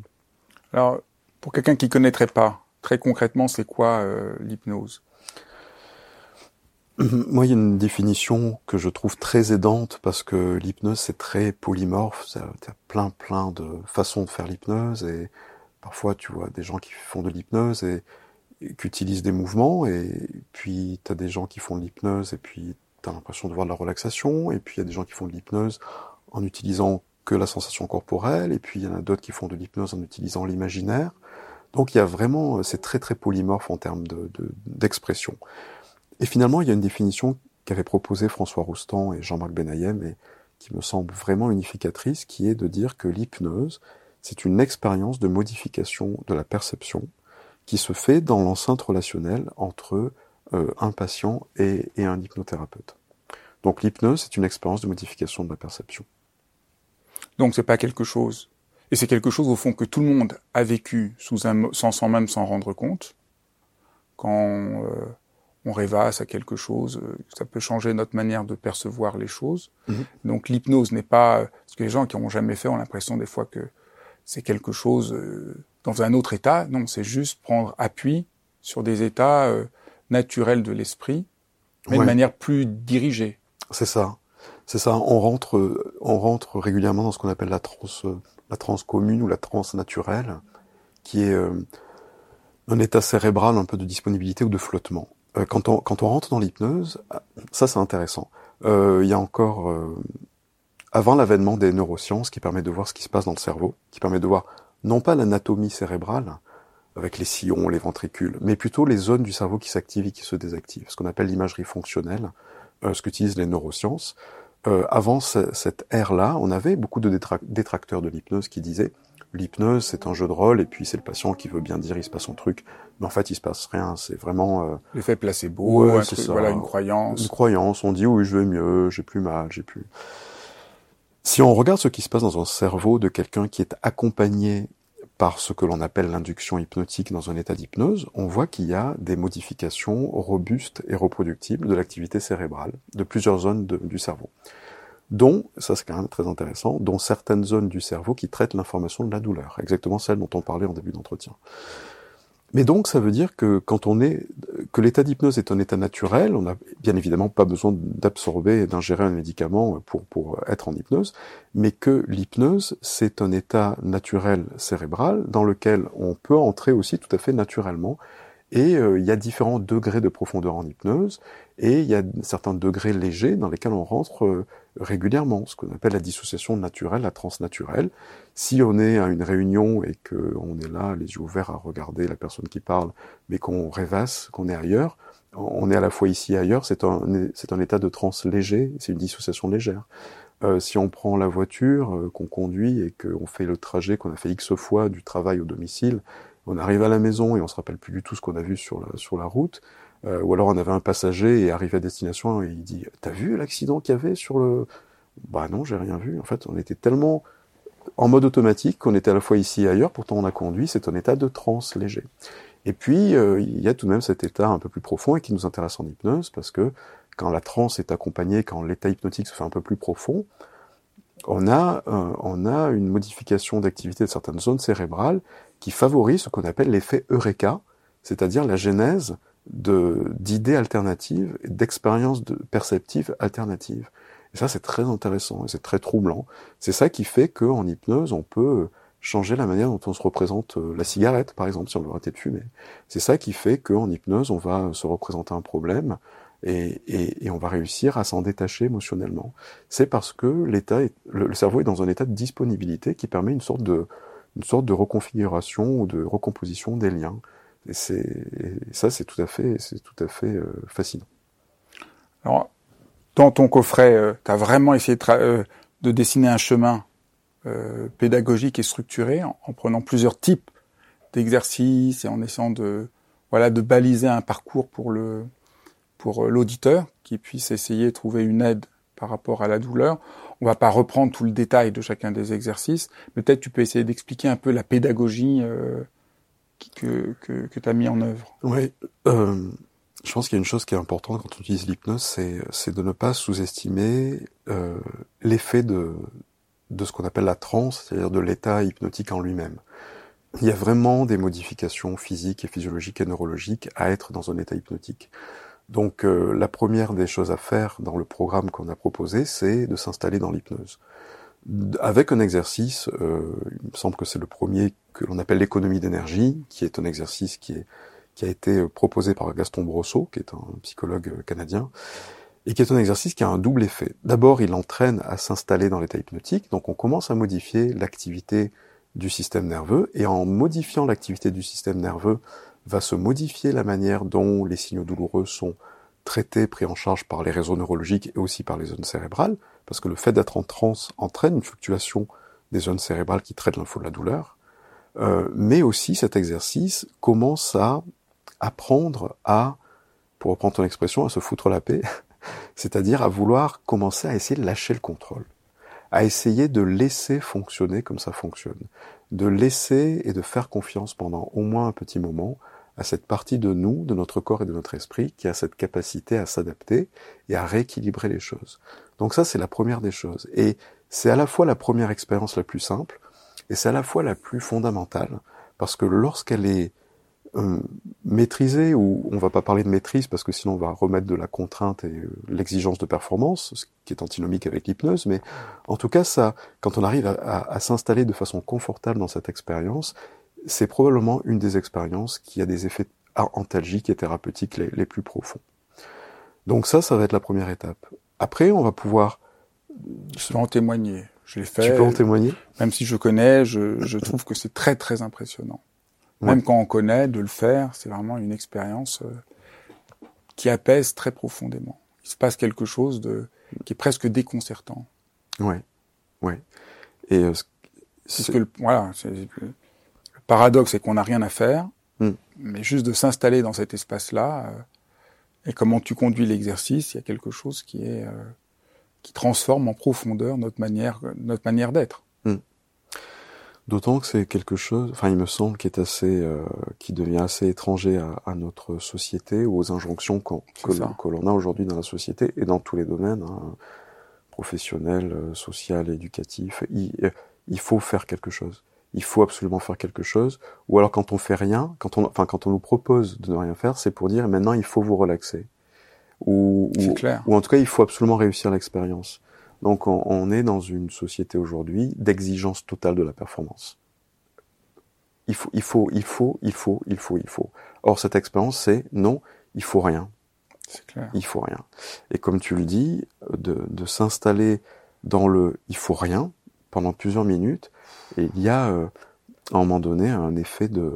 Alors, pour quelqu'un qui connaîtrait pas, très concrètement, c'est quoi l'hypnose? Moi, il y a une définition que je trouve très aidante parce que l'hypnose, c'est très polymorphe. Il y a plein, plein de façons de faire l'hypnose et parfois, tu vois des gens qui font de l'hypnose et, et qui utilisent des mouvements et puis tu as des gens qui font de l'hypnose et puis tu as l'impression de voir de la relaxation et puis il y a des gens qui font de l'hypnose en utilisant que la sensation corporelle, et puis il y en a d'autres qui font de l'hypnose en utilisant l'imaginaire. Donc il y a vraiment, c'est très très polymorphe en termes d'expression. De, et finalement, il y a une définition qu'avaient proposée François Roustan et Jean-Marc Benayem, et qui me semble vraiment unificatrice, qui est de dire que l'hypnose, c'est une expérience de modification de la perception qui se fait dans l'enceinte relationnelle entre euh, un patient et, un hypnothérapeute. Donc l'hypnose, c'est une expérience de modification de la perception. Donc c'est pas quelque chose, et c'est quelque chose au fond que tout le monde a vécu sans, sans même s'en rendre compte. Quand euh, on rêvasse à quelque chose, euh, ça peut changer notre manière de percevoir les choses. Mhm. Donc l'hypnose n'est pas, parce que les gens qui n'ont jamais fait ont l'impression des fois que c'est quelque chose euh, dans un autre état. Non, c'est juste prendre appui sur des états euh, naturels de l'esprit, mais de manière plus dirigée. C'est ça. C'est ça. On rentre, on rentre régulièrement dans ce qu'on appelle la transe, la transe commune ou la transe naturelle, qui est euh, un état cérébral un peu de disponibilité ou de flottement. Euh, quand on, quand on rentre dans l'hypnose, ça c'est intéressant. Euh, il y a encore, euh, avant l'avènement des neurosciences, qui permet de voir ce qui se passe dans le cerveau, qui permet de voir non pas l'anatomie cérébrale, avec les sillons, les ventricules, mais plutôt les zones du cerveau qui s'activent et qui se désactivent, ce qu'on appelle l'imagerie fonctionnelle, euh, ce qu'utilisent les neurosciences. Euh, avant ce- cette ère-là, on avait beaucoup de détrac- détracteurs de l'hypnose qui disaient l'hypnose c'est un jeu de rôle et puis c'est le patient qui veut bien dire il se passe son truc, mais en fait il se passe rien. C'est vraiment euh, L'effet placebo, Ouais, un c'est truc, ça. voilà, une croyance. une croyance. On dit oui je vais mieux, j'ai plus mal, j'ai plus. Si on regarde ce qui se passe dans un cerveau de quelqu'un qui est accompagné par ce que l'on appelle l'induction hypnotique dans un état d'hypnose, on voit qu'il y a des modifications robustes et reproductibles de l'activité cérébrale de plusieurs zones de- du cerveau. Dont, ça c'est quand même très intéressant, dont certaines zones du cerveau qui traitent l'information de la douleur, exactement celle dont on parlait en début d'entretien. Mais donc, ça veut dire que quand on est, que l'état d'hypnose est un état naturel, on n'a bien évidemment pas besoin d'absorber et d'ingérer un médicament pour, pour être en hypnose, mais que l'hypnose, c'est un état naturel cérébral dans lequel on peut entrer aussi tout à fait naturellement. Et euh, il y a différents degrés de profondeur en hypnose, et il y a certains degrés légers dans lesquels on rentre euh, régulièrement, ce qu'on appelle la dissociation naturelle, la transnaturelle. Si on est à une réunion et qu'on est là, les yeux ouverts à regarder la personne qui parle, mais qu'on rêvasse, qu'on est ailleurs, on est à la fois ici et ailleurs, c'est un, un état de transe léger, c'est une dissociation légère. Euh, si on prend la voiture, euh, qu'on conduit et qu'on fait le trajet qu'on a fait X fois du travail au domicile, on arrive à la maison et on se rappelle plus du tout ce qu'on a vu sur la, sur la route, euh, ou alors on avait un passager et arrivé à destination et il dit « T'as vu l'accident qu'il y avait sur le... » Bah non, j'ai rien vu. En fait, on était tellement en mode automatique qu'on était à la fois ici et ailleurs, pourtant on a conduit, c'est un état de transe léger. Et puis, euh, il y a tout de même cet état un peu plus profond et qui nous intéresse en hypnose, parce que quand la transe est accompagnée, quand l'état hypnotique se fait un peu plus profond, on a, euh, on a une modification d'activité de certaines zones cérébrales qui favorise ce qu'on appelle l'effet Eureka, c'est-à-dire la genèse d'idées alternatives, d'expériences de, perceptives alternatives. Et ça, c'est très intéressant et c'est très troublant. C'est ça qui fait qu'en hypnose, on peut changer la manière dont on se représente la cigarette, par exemple, si on veut arrêter de fumer. C'est ça qui fait qu'en hypnose, on va se représenter un problème et, et, et on va réussir à s'en détacher émotionnellement. C'est parce que l'état, le, le cerveau est dans un état de disponibilité qui permet une sorte de, une sorte de reconfiguration ou de recomposition des liens. Et, ça, c'est tout à fait, c'est euh, fascinant. Alors, dans ton coffret, euh, tu as vraiment essayé de, euh, de, dessiner un chemin euh, pédagogique et structuré en, en prenant plusieurs types d'exercices et en essayant de baliser un parcours pour l'auditeur qui puisse essayer de trouver une aide par rapport à la douleur. On va pas reprendre tout le détail de chacun des exercices, mais peut-être tu peux essayer d'expliquer un peu la pédagogie que, que, tu as mis en œuvre. Oui, euh, je pense qu'il y a une chose qui est importante quand on utilise l'hypnose, c'est, c'est de ne pas sous-estimer euh, l'effet de, de ce qu'on appelle la transe, c'est-à-dire de l'état hypnotique en lui-même. Il y a vraiment des modifications physiques et physiologiques et neurologiques à être dans un état hypnotique. Donc euh, la première des choses à faire dans le programme qu'on a proposé, c'est de s'installer dans l'hypnose. Avec un exercice, euh, il me semble que c'est le premier que l'on appelle l'économie d'énergie, qui est un exercice qui, est, qui a été proposé par Gaston Brosseau, qui est un psychologue canadien, et qui est un exercice qui a un double effet. D'abord, il entraîne à s'installer dans l'état hypnotique, donc on commence à modifier l'activité du système nerveux, et en modifiant l'activité du système nerveux, va se modifier la manière dont les signaux douloureux sont traités, pris en charge par les réseaux neurologiques et aussi par les zones cérébrales, parce que le fait d'être en transe entraîne une fluctuation des zones cérébrales qui traitent l'info de la douleur. Euh, mais aussi cet exercice commence à apprendre à, pour reprendre ton expression, à se foutre la paix, c'est-à-dire à vouloir commencer à essayer de lâcher le contrôle, à essayer de laisser fonctionner comme ça fonctionne, de laisser et de faire confiance pendant au moins un petit moment à cette partie de nous, de notre corps et de notre esprit, qui a cette capacité à s'adapter et à rééquilibrer les choses. Donc ça, c'est la première des choses. Et c'est à la fois la première expérience la plus simple, et c'est à la fois la plus fondamentale, parce que lorsqu'elle est euh, maîtrisée, ou on va pas parler de maîtrise, parce que sinon on va remettre de la contrainte et euh, l'exigence de performance, ce qui est antinomique avec l'hypnose, mais en tout cas, ça, quand on arrive à, à s'installer de façon confortable dans cette expérience, c'est probablement une des expériences qui a des effets antalgiques et thérapeutiques les, plus profonds. Donc ça, ça va être la première étape. Après, on va pouvoir... Je peux en témoigner. Je l'ai fait. Tu peux en témoigner Même si je connais, je, trouve que c'est très très impressionnant. Même quand on connaît, de le faire, c'est vraiment une expérience euh, qui apaise très profondément. Il se passe quelque chose de qui est presque déconcertant. Ouais, ouais. Et euh, c'est que voilà, paradoxe, c'est qu'on n'a rien à faire, hmm. mais juste de s'installer dans cet espace-là, euh, et comment tu conduis l'exercice, il y a quelque chose qui est euh, qui transforme en profondeur notre manière notre manière d'être. Hmm. D'autant que c'est quelque chose, enfin il me semble, qui est assez, euh, qui devient assez étranger à, notre société ou aux injonctions que, l'on a aujourd'hui dans la société et dans tous les domaines, hein, professionnels, social, éducatif. il faut faire quelque chose il faut absolument faire quelque chose, ou alors quand on fait rien, quand on, enfin quand on nous propose de ne rien faire, c'est pour dire maintenant il faut vous relaxer, ou, ou, ou en tout cas il faut absolument réussir l'expérience. Donc on, on, est dans une société aujourd'hui d'exigence totale de la performance. Il faut, il faut, il faut, il faut, il faut, il faut. Or cette expérience c'est non, il faut rien. C'est clair. Il faut rien. Et comme tu le dis, de, de s'installer dans le il faut rien pendant plusieurs minutes, et il y a, euh, à un moment donné, un effet de...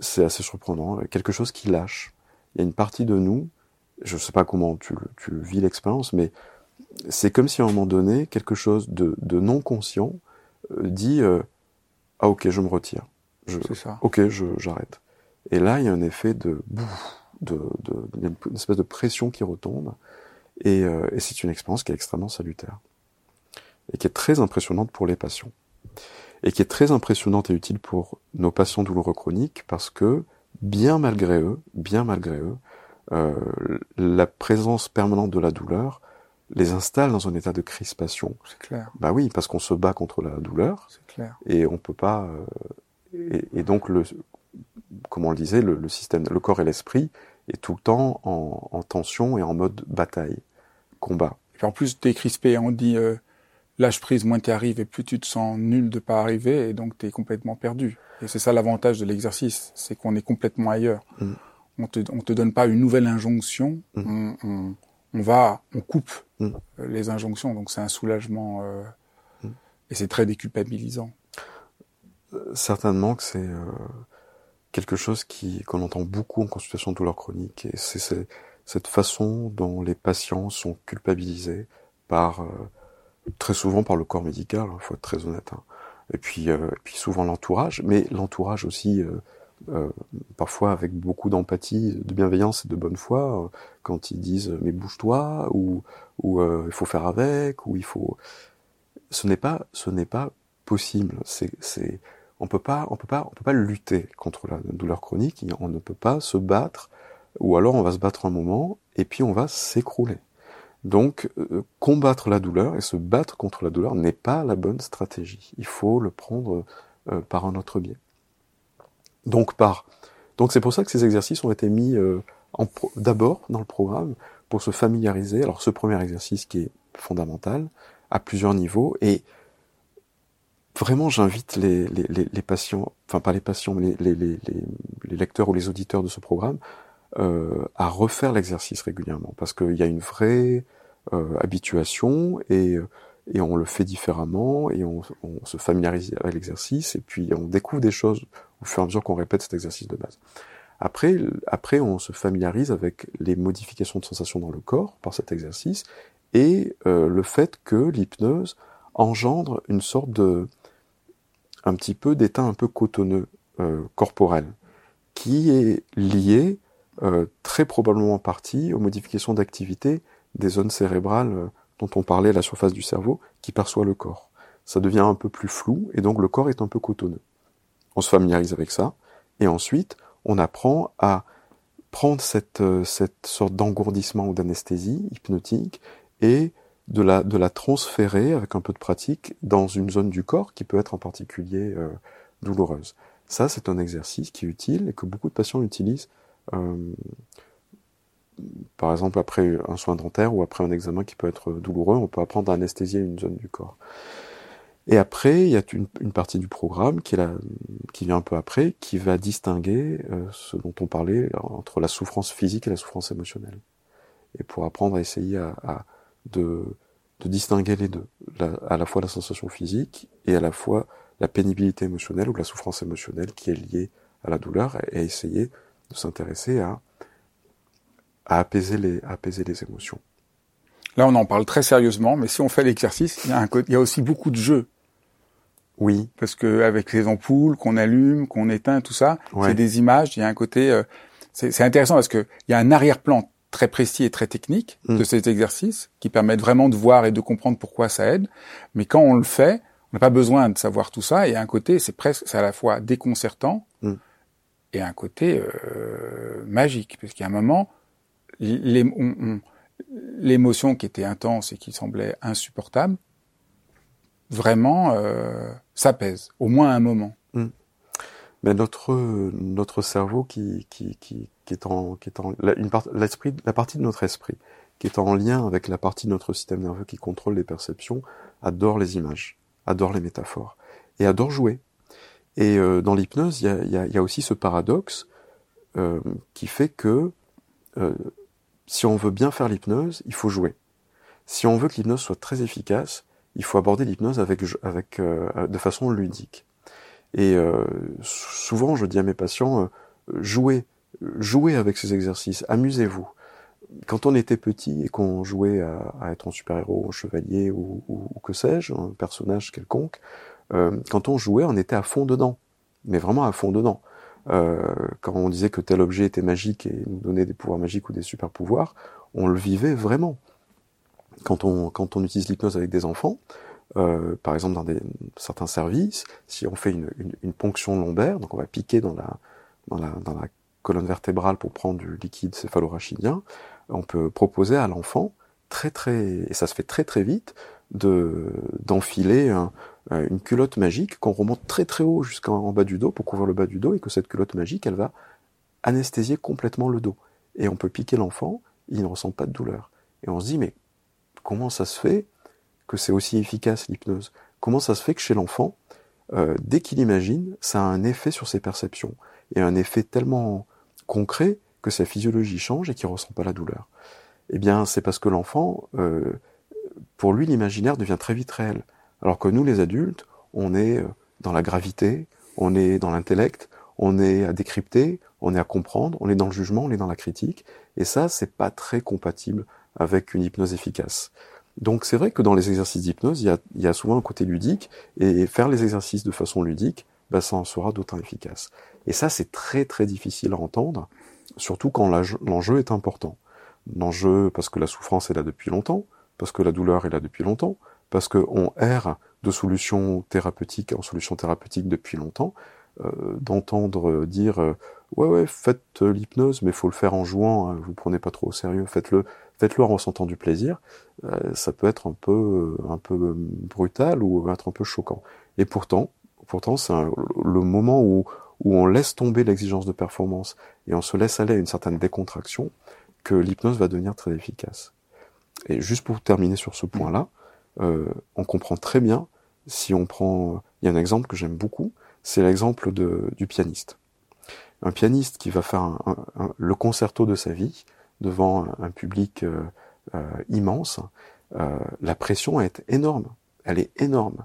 C'est assez surprenant, quelque chose qui lâche. Il y a une partie de nous, je ne sais pas comment tu, tu vis l'expérience, mais c'est comme si à un moment donné, quelque chose de, de non conscient euh, dit euh, Ah ok, je me retire. Je, ça. Ok, j'arrête. Et là, il y a un effet de... de, de une espèce de pression qui retombe. Et, et c'est une expérience qui est extrêmement salutaire. Et qui est très impressionnante pour les patients et qui est très impressionnante et utile pour nos patients douloureux chroniques parce que, bien malgré eux, bien malgré eux, euh, la présence permanente de la douleur les installe dans un état de crispation. C'est clair. Bah oui, parce qu'on se bat contre la douleur. C'est clair. Et on peut pas. Euh, et, donc le, comme on le disait, le, système, le corps et l'esprit est tout le temps en, tension et en mode bataille, combat. Et puis en plus, t'es crispé. On dit euh, l'âge prise, moins tu arrives et plus tu te sens nul de pas arriver et donc tu es complètement perdu. Et c'est ça l'avantage de l'exercice, c'est qu'on est complètement ailleurs. Mm. On te, on te donne pas une nouvelle injonction, mm. on, on, va, on coupe mm. les injonctions, donc c'est un soulagement euh, et c'est très déculpabilisant. Euh, certainement que c'est euh, quelque chose qui qu'on entend beaucoup en consultation de douleur chronique et c'est cette façon dont les patients sont culpabilisés par euh, très souvent par le corps médical, il hein, faut être très honnête. Hein. Et puis, euh, puis souvent l'entourage, mais l'entourage aussi, euh, euh, parfois avec beaucoup d'empathie, de bienveillance et de bonne foi, quand ils disent mais bouge-toi ou ou il faut faire avec ou il faut. Ce n'est pas, ce n'est pas possible. C'est, c'est, on peut pas, on peut pas, on peut pas lutter contre la douleur chronique. On ne peut pas se battre, ou alors on va se battre un moment et puis on va s'écrouler. Donc, euh, combattre la douleur et se battre contre la douleur n'est pas la bonne stratégie. Il faut le prendre euh, par un autre biais. Donc, par. Donc, c'est pour ça que ces exercices ont été mis euh, d'abord dans le programme pour se familiariser. Alors, ce premier exercice qui est fondamental à plusieurs niveaux et vraiment, j'invite les, les, les, patients, enfin pas les patients, mais les, les, lecteurs ou les auditeurs de ce programme euh, à refaire l'exercice régulièrement, parce qu'il y a une vraie habituation et, et on le fait différemment et on, on se familiarise avec l'exercice et puis on découvre des choses au fur et à mesure qu'on répète cet exercice de base. Après, après, on se familiarise avec les modifications de sensations dans le corps par cet exercice et euh, le fait que l'hypnose engendre une sorte de, un petit peu d'état un peu cotonneux euh, corporel, qui est lié euh, très probablement en partie aux modifications d'activité des zones cérébrales euh, dont on parlait à la surface du cerveau, qui perçoit le corps. Ça devient un peu plus flou et donc le corps est un peu cotonneux. On se familiarise avec ça et ensuite on apprend à prendre cette, euh, cette sorte d'engourdissement ou d'anesthésie hypnotique et de la, de la transférer avec un peu de pratique dans une zone du corps qui peut être en particulier euh, douloureuse. Ça, c'est un exercice qui est utile et que beaucoup de patients utilisent, par exemple après un soin dentaire ou après un examen qui peut être douloureux, on peut apprendre à anesthésier une zone du corps. Et après, il y a une, partie du programme qui, vient un peu après, qui va distinguer euh, ce dont on parlait entre la souffrance physique et la souffrance émotionnelle. Et pour apprendre à essayer de, distinguer les deux, à la fois la sensation physique et à la fois la pénibilité émotionnelle ou la souffrance émotionnelle qui est liée à la douleur, et essayer de s'intéresser à, à apaiser les, à apaiser les émotions. Là, on en parle très sérieusement, mais si on fait l'exercice, il y a, un, il y a aussi beaucoup de jeux. Oui. Parce que avec les ampoules qu'on allume, qu'on éteint, tout ça, Ouais. c'est des images. Il y a un côté, euh, c'est intéressant parce que il y a un arrière-plan très précis et très technique Mm. de cet exercice qui permettent vraiment de voir et de comprendre pourquoi ça aide. Mais quand on le fait, on n'a pas besoin de savoir tout ça. Et un côté, c'est presque, c'est à la fois déconcertant Mm. et un côté euh, magique, parce qu'il y a un moment, l'émotion qui était intense et qui semblait insupportable, vraiment euh, au moins à un moment. Mais notre notre cerveau qui qui qui, qui est en qui est en la, la partie de notre esprit qui est en lien avec la partie de notre système nerveux qui contrôle les perceptions adore les images, adore les métaphores et adore jouer. Et euh, dans l'hypnose, il y a aussi ce paradoxe euh, qui fait que euh, si on veut bien faire l'hypnose, il faut jouer. Si on veut que l'hypnose soit très efficace, il faut aborder l'hypnose avec euh, de façon ludique. Et euh, souvent, je dis à mes patients, euh, jouez, jouez avec ces exercices, amusez-vous. Quand on était petit et qu'on jouait à, être un super-héros, un chevalier ou, ou, que sais-je, un personnage quelconque, quand on jouait, on était à fond dedans, mais vraiment à fond dedans. Euh, quand on disait que tel objet était magique et nous donnait des pouvoirs magiques ou des super-pouvoirs, on le vivait vraiment. Quand on, quand on utilise l'hypnose avec des enfants, euh, par exemple dans des, certains services, si on fait une, une, une, ponction lombaire, donc on va piquer dans la, dans la, dans la colonne vertébrale pour prendre du liquide céphalorachidien, on peut proposer à l'enfant très très, et ça se fait très très vite, de d'enfiler un, une culotte magique qu'on remonte très très haut jusqu'en bas du dos pour couvrir le bas du dos et que cette culotte magique elle va anesthésier complètement le dos. Et on peut piquer l'enfant, il ne ressent pas de douleur. Et on se dit mais comment ça se fait que c'est aussi efficace l'hypnose? Comment ça se fait que chez l'enfant, euh, dès qu'il imagine, ça a un effet sur ses perceptions et un effet tellement concret que sa physiologie change et qu'il ressent pas la douleur? Eh bien, c'est parce que l'enfant, euh, pour lui, l'imaginaire devient très vite réel, alors que nous, les adultes, on est dans la gravité, on est dans l'intellect, on est à décrypter, on est à comprendre, on est dans le jugement, on est dans la critique, et ça, c'est pas très compatible avec une hypnose efficace. Donc c'est vrai que dans les exercices d'hypnose, il y, a, souvent un côté ludique, et faire les exercices de façon ludique, bah, ça en sera d'autant efficace. Et ça, c'est très très difficile à entendre, surtout quand l'enjeu est important. L'enjeu parce que la souffrance est là depuis longtemps, parce que la douleur est là depuis longtemps, parce qu'on erre de solutions thérapeutiques en solutions thérapeutiques depuis longtemps, euh, d'entendre dire euh, ouais ouais faites l'hypnose mais faut le faire en jouant, hein, vous prenez pas trop au sérieux, faites-le faites-le en ressentant du plaisir, euh, ça peut être un peu un peu brutal ou être un peu choquant. Et pourtant pourtant c'est le moment où où on laisse tomber l'exigence de performance et on se laisse aller à une certaine décontraction que l'hypnose va devenir très efficace. Et juste pour terminer sur ce point-là, euh, on comprend très bien si on prend, il y a un exemple que j'aime beaucoup, c'est l'exemple du pianiste. Un pianiste qui va faire le concerto de sa vie devant un public immense, la pression est énorme. Elle est énorme.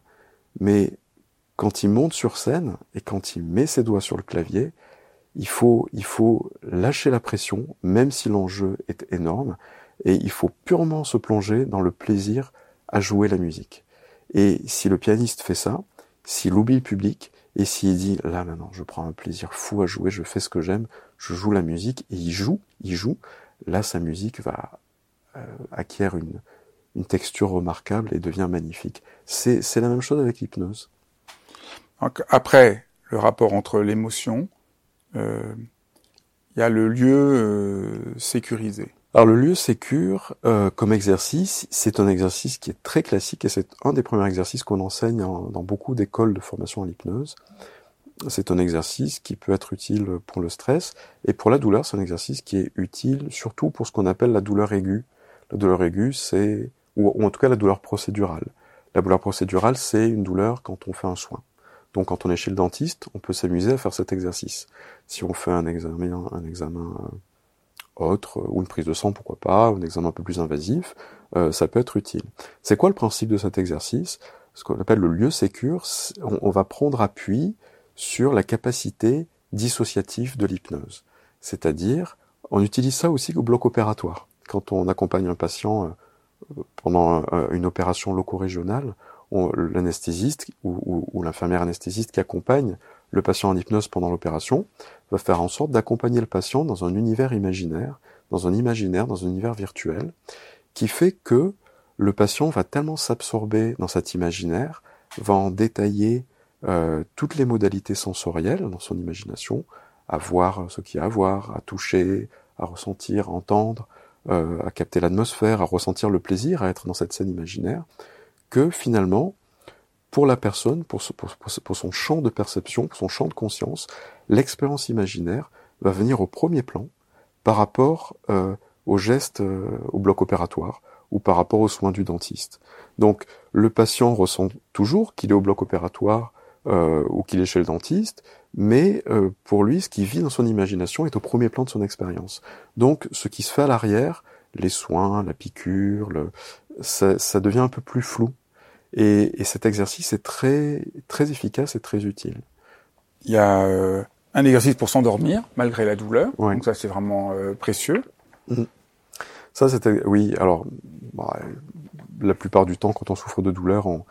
Mais quand il monte sur scène et quand il met ses doigts sur le clavier, il faut, il faut lâcher la pression, même si l'enjeu est énorme, et il faut purement se plonger dans le plaisir à jouer la musique. Et si le pianiste fait ça, s'il oublie le public, et s'il dit là maintenant je prends un plaisir fou à jouer, je fais ce que j'aime, je joue la musique, et il joue, il joue, là sa musique va euh, acquiert une, une texture remarquable et devient magnifique. C'est la même chose avec l'hypnose. Après, le rapport entre l'émotion, euh, il y a le lieu euh, sécurisé. Alors le lieu sécure euh, comme exercice, c'est un exercice qui est très classique et c'est un des premiers exercices qu'on enseigne dans beaucoup d'écoles de formation en hypnose. C'est un exercice qui peut être utile pour le stress et pour la douleur, c'est un exercice qui est utile surtout pour ce qu'on appelle la douleur aiguë. La douleur aiguë, c'est ou en tout cas la douleur procédurale. La douleur procédurale, c'est une douleur quand on fait un soin. Donc quand on est chez le dentiste, on peut s'amuser à faire cet exercice. Si on fait un examen, un examen euh, autre, ou une prise de sang, pourquoi pas, un examen un peu plus invasif, euh, ça peut être utile. C'est quoi le principe de cet exercice? Ce qu'on appelle le lieu sécure, on, va prendre appui sur la capacité dissociative de l'hypnose. C'est-à-dire, on utilise ça aussi au bloc opératoire. Quand on accompagne un patient euh, pendant une opération loco-régionale, l'anesthésiste ou, ou, l'infirmière anesthésiste qui accompagne le patient en hypnose pendant l'opération va faire en sorte d'accompagner le patient dans un univers imaginaire, dans un imaginaire, dans un univers virtuel, qui fait que le patient va tellement s'absorber dans cet imaginaire, va en détailler euh, toutes les modalités sensorielles dans son imagination, à voir ce qu'il y a à voir, à toucher, à ressentir, à entendre, euh, à capter l'atmosphère, à ressentir le plaisir à être dans cette scène imaginaire, que finalement, pour la personne, pour, son champ de perception, pour son champ de conscience, l'expérience imaginaire va venir au premier plan par rapport euh, au geste, euh, au bloc opératoire, ou par rapport aux soins du dentiste. Donc le patient ressent toujours qu'il est au bloc opératoire euh, ou qu'il est chez le dentiste, mais pour lui, ce qui vit dans son imagination est au premier plan de son expérience. Donc ce qui se fait à l'arrière, les soins, la piqûre, ça devient un peu plus flou. Et, et, cet exercice est très, très efficace et très utile. Il y a euh, un exercice pour s'endormir malgré la douleur. Donc ça, c'est vraiment euh, précieux. Mmh. Ça, c'était oui. Alors, bah, la plupart du temps, quand on souffre de douleur, on,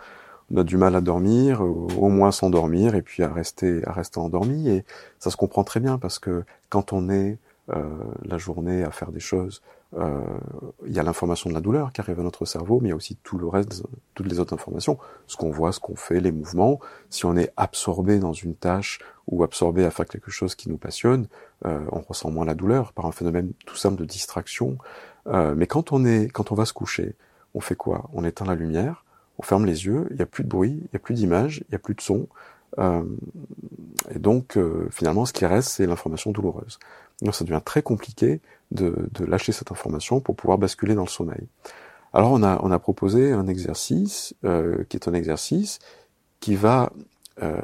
on a du mal à dormir, au moins s'endormir, et puis à rester, à rester endormi. Et ça se comprend très bien parce que quand on est euh, la journée à faire des choses euh, il y a l'information de la douleur qui arrive à notre cerveau, mais il y a aussi tout le reste, toutes les autres informations, ce qu'on voit, ce qu'on fait, les mouvements. Si on est absorbé dans une tâche ou absorbé à faire quelque chose qui nous passionne, euh, on ressent moins la douleur par un phénomène tout simple de distraction. Euh, mais quand on est, quand on va se coucher, on fait quoi? On éteint la lumière, on ferme les yeux, il n'y a plus de bruit, il n'y a plus d'image, il n'y a plus de son. Euh, et donc, euh, finalement, ce qui reste, c'est l'information douloureuse. Donc, ça devient très compliqué de, de, lâcher cette information pour pouvoir basculer dans le sommeil. Alors on a, on a proposé un exercice euh, qui est un exercice qui va euh,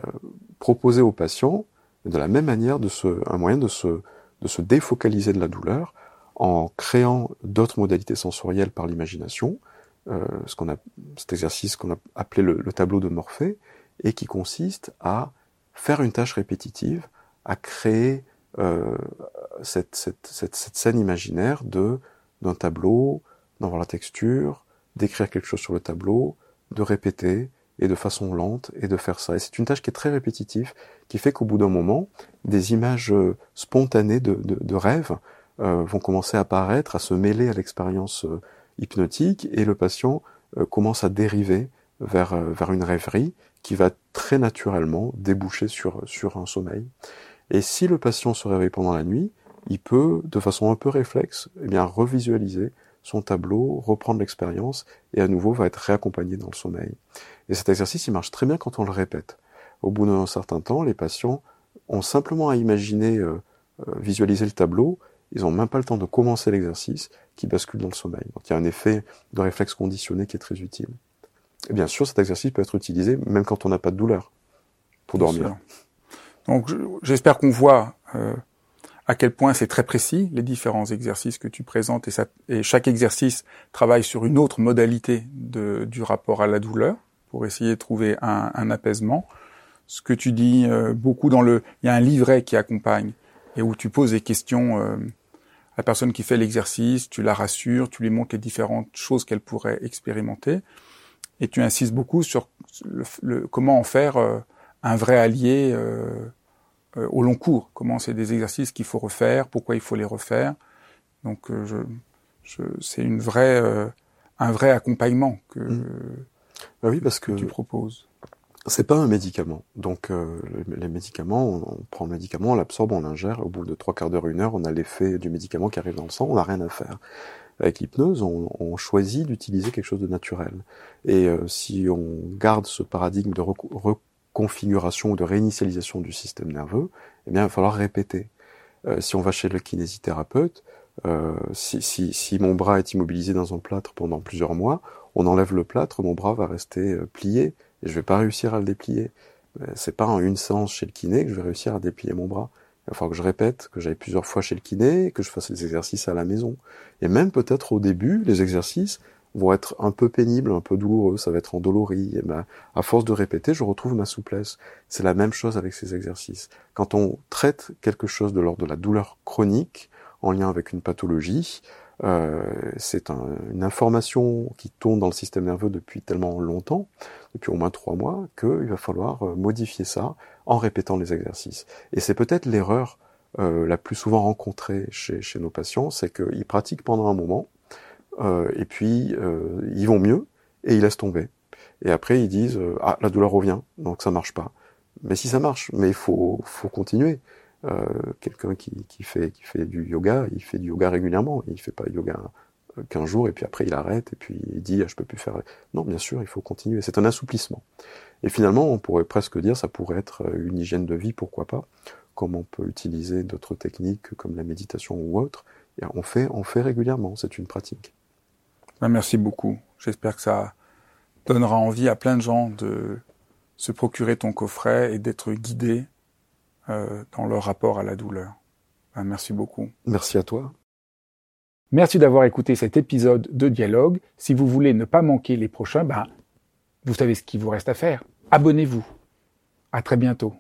proposer au patient de la même manière de se, un moyen de se, de se défocaliser de la douleur en créant d'autres modalités sensorielles par l'imagination, euh, ce qu'on a, cet exercice qu'on a appelé le, le, tableau de Morphée, et qui consiste à faire une tâche répétitive, à créer euh, cette, scène imaginaire d'un tableau, d'en voir la texture, d'écrire quelque chose sur le tableau, de répéter et de façon lente et de faire ça. Et c'est une tâche qui est très répétitive, qui fait qu'au bout d'un moment, des images euh, spontanées de, de, rêves euh, vont commencer à apparaître, à se mêler à l'expérience hypnotique, et le patient commence à dériver vers, vers une rêverie qui va très naturellement déboucher sur, sur un sommeil. Et si le patient se réveille pendant la nuit, il peut, de façon un peu réflexe, eh bien, revisualiser son tableau, reprendre l'expérience, et à nouveau va être réaccompagné dans le sommeil. Et cet exercice, il marche très bien quand on le répète. Au bout d'un certain temps, les patients ont simplement à imaginer, euh, euh, visualiser le tableau, ils n'ont même pas le temps de commencer l'exercice, qui bascule dans le sommeil. Donc il y a un effet de réflexe conditionné qui est très utile. Et bien sûr, cet exercice peut être utilisé même quand on n'a pas de douleur, pour dormir. Donc j'espère qu'on voit euh, à quel point c'est très précis, les différents exercices que tu présentes, et, ça, et chaque exercice travaille sur une autre modalité de, du rapport à la douleur, pour essayer de trouver un, un apaisement. Ce que tu dis euh, beaucoup dans le... Il y a un livret qui accompagne, et où tu poses des questions euh, à la personne qui fait l'exercice, tu la rassures, tu lui montres les différentes choses qu'elle pourrait expérimenter, et tu insistes beaucoup sur le, le, comment en faire euh, un vrai allié euh, euh, au long cours. Comment c'est des exercices qu'il faut refaire, pourquoi il faut les refaire. Donc euh, je, je, c'est une vraie, euh, un vrai accompagnement que, mmh. bah oui, parce que, que tu proposes. C'est pas un médicament. Donc euh, les médicaments, on, on, prend le médicament, on l'absorbe, on l'ingère. Au bout de trois quarts d'heure, une heure, on a l'effet du médicament qui arrive dans le sang. On n'a rien à faire. Avec l'hypnose, on, on, choisit d'utiliser quelque chose de naturel. Et euh, si on garde ce paradigme de reconfiguration ou de réinitialisation du système nerveux, eh bien, il va falloir répéter. Euh, si on va chez le kinésithérapeute, euh, si, si, si, mon bras est immobilisé dans un plâtre pendant plusieurs mois, on enlève le plâtre, mon bras va rester plié et je vais pas réussir à le déplier. C'est pas en une séance chez le kiné que je vais réussir à déplier mon bras. Il va falloir que je répète, que j'aille plusieurs fois chez le kiné, que je fasse les exercices à la maison. Et même peut-être au début, les exercices vont être un peu pénibles, un peu douloureux, ça va être endolori. Et ben, à force de répéter, je retrouve ma souplesse. C'est la même chose avec ces exercices. Quand on traite quelque chose de l'ordre de la douleur chronique, en lien avec une pathologie, euh, c'est un, une information qui tourne dans le système nerveux depuis tellement longtemps, depuis au moins trois mois, qu'il va falloir euh, modifier ça en répétant les exercices. Et c'est peut-être l'erreur euh, la plus souvent rencontrée chez, chez nos patients, c'est qu'ils pratiquent pendant un moment, euh, et puis euh, ils vont mieux, et ils laissent tomber. Et après ils disent ah la douleur revient, donc ça marche pas. Mais si ça marche, mais il faut, faut continuer. Euh, quelqu'un qui, qui, fait, qui fait du yoga, il fait du yoga régulièrement, il fait pas yoga 15 jours et puis après il arrête et puis il dit ah, je peux plus faire. Non, bien sûr, il faut continuer. C'est un assouplissement. Et finalement, on pourrait presque dire ça pourrait être une hygiène de vie, pourquoi pas, comme on peut utiliser d'autres techniques comme la méditation ou autre. On fait, on fait régulièrement. C'est une pratique. Ben, merci beaucoup. J'espère que ça donnera envie à plein de gens de se procurer ton coffret et d'être guidés euh, dans leur rapport à la douleur. Ben, merci beaucoup. Merci à toi. Merci d'avoir écouté cet épisode de Dialogue. Si vous voulez ne pas manquer les prochains, ben, vous savez ce qu'il vous reste à faire. Abonnez-vous. À très bientôt.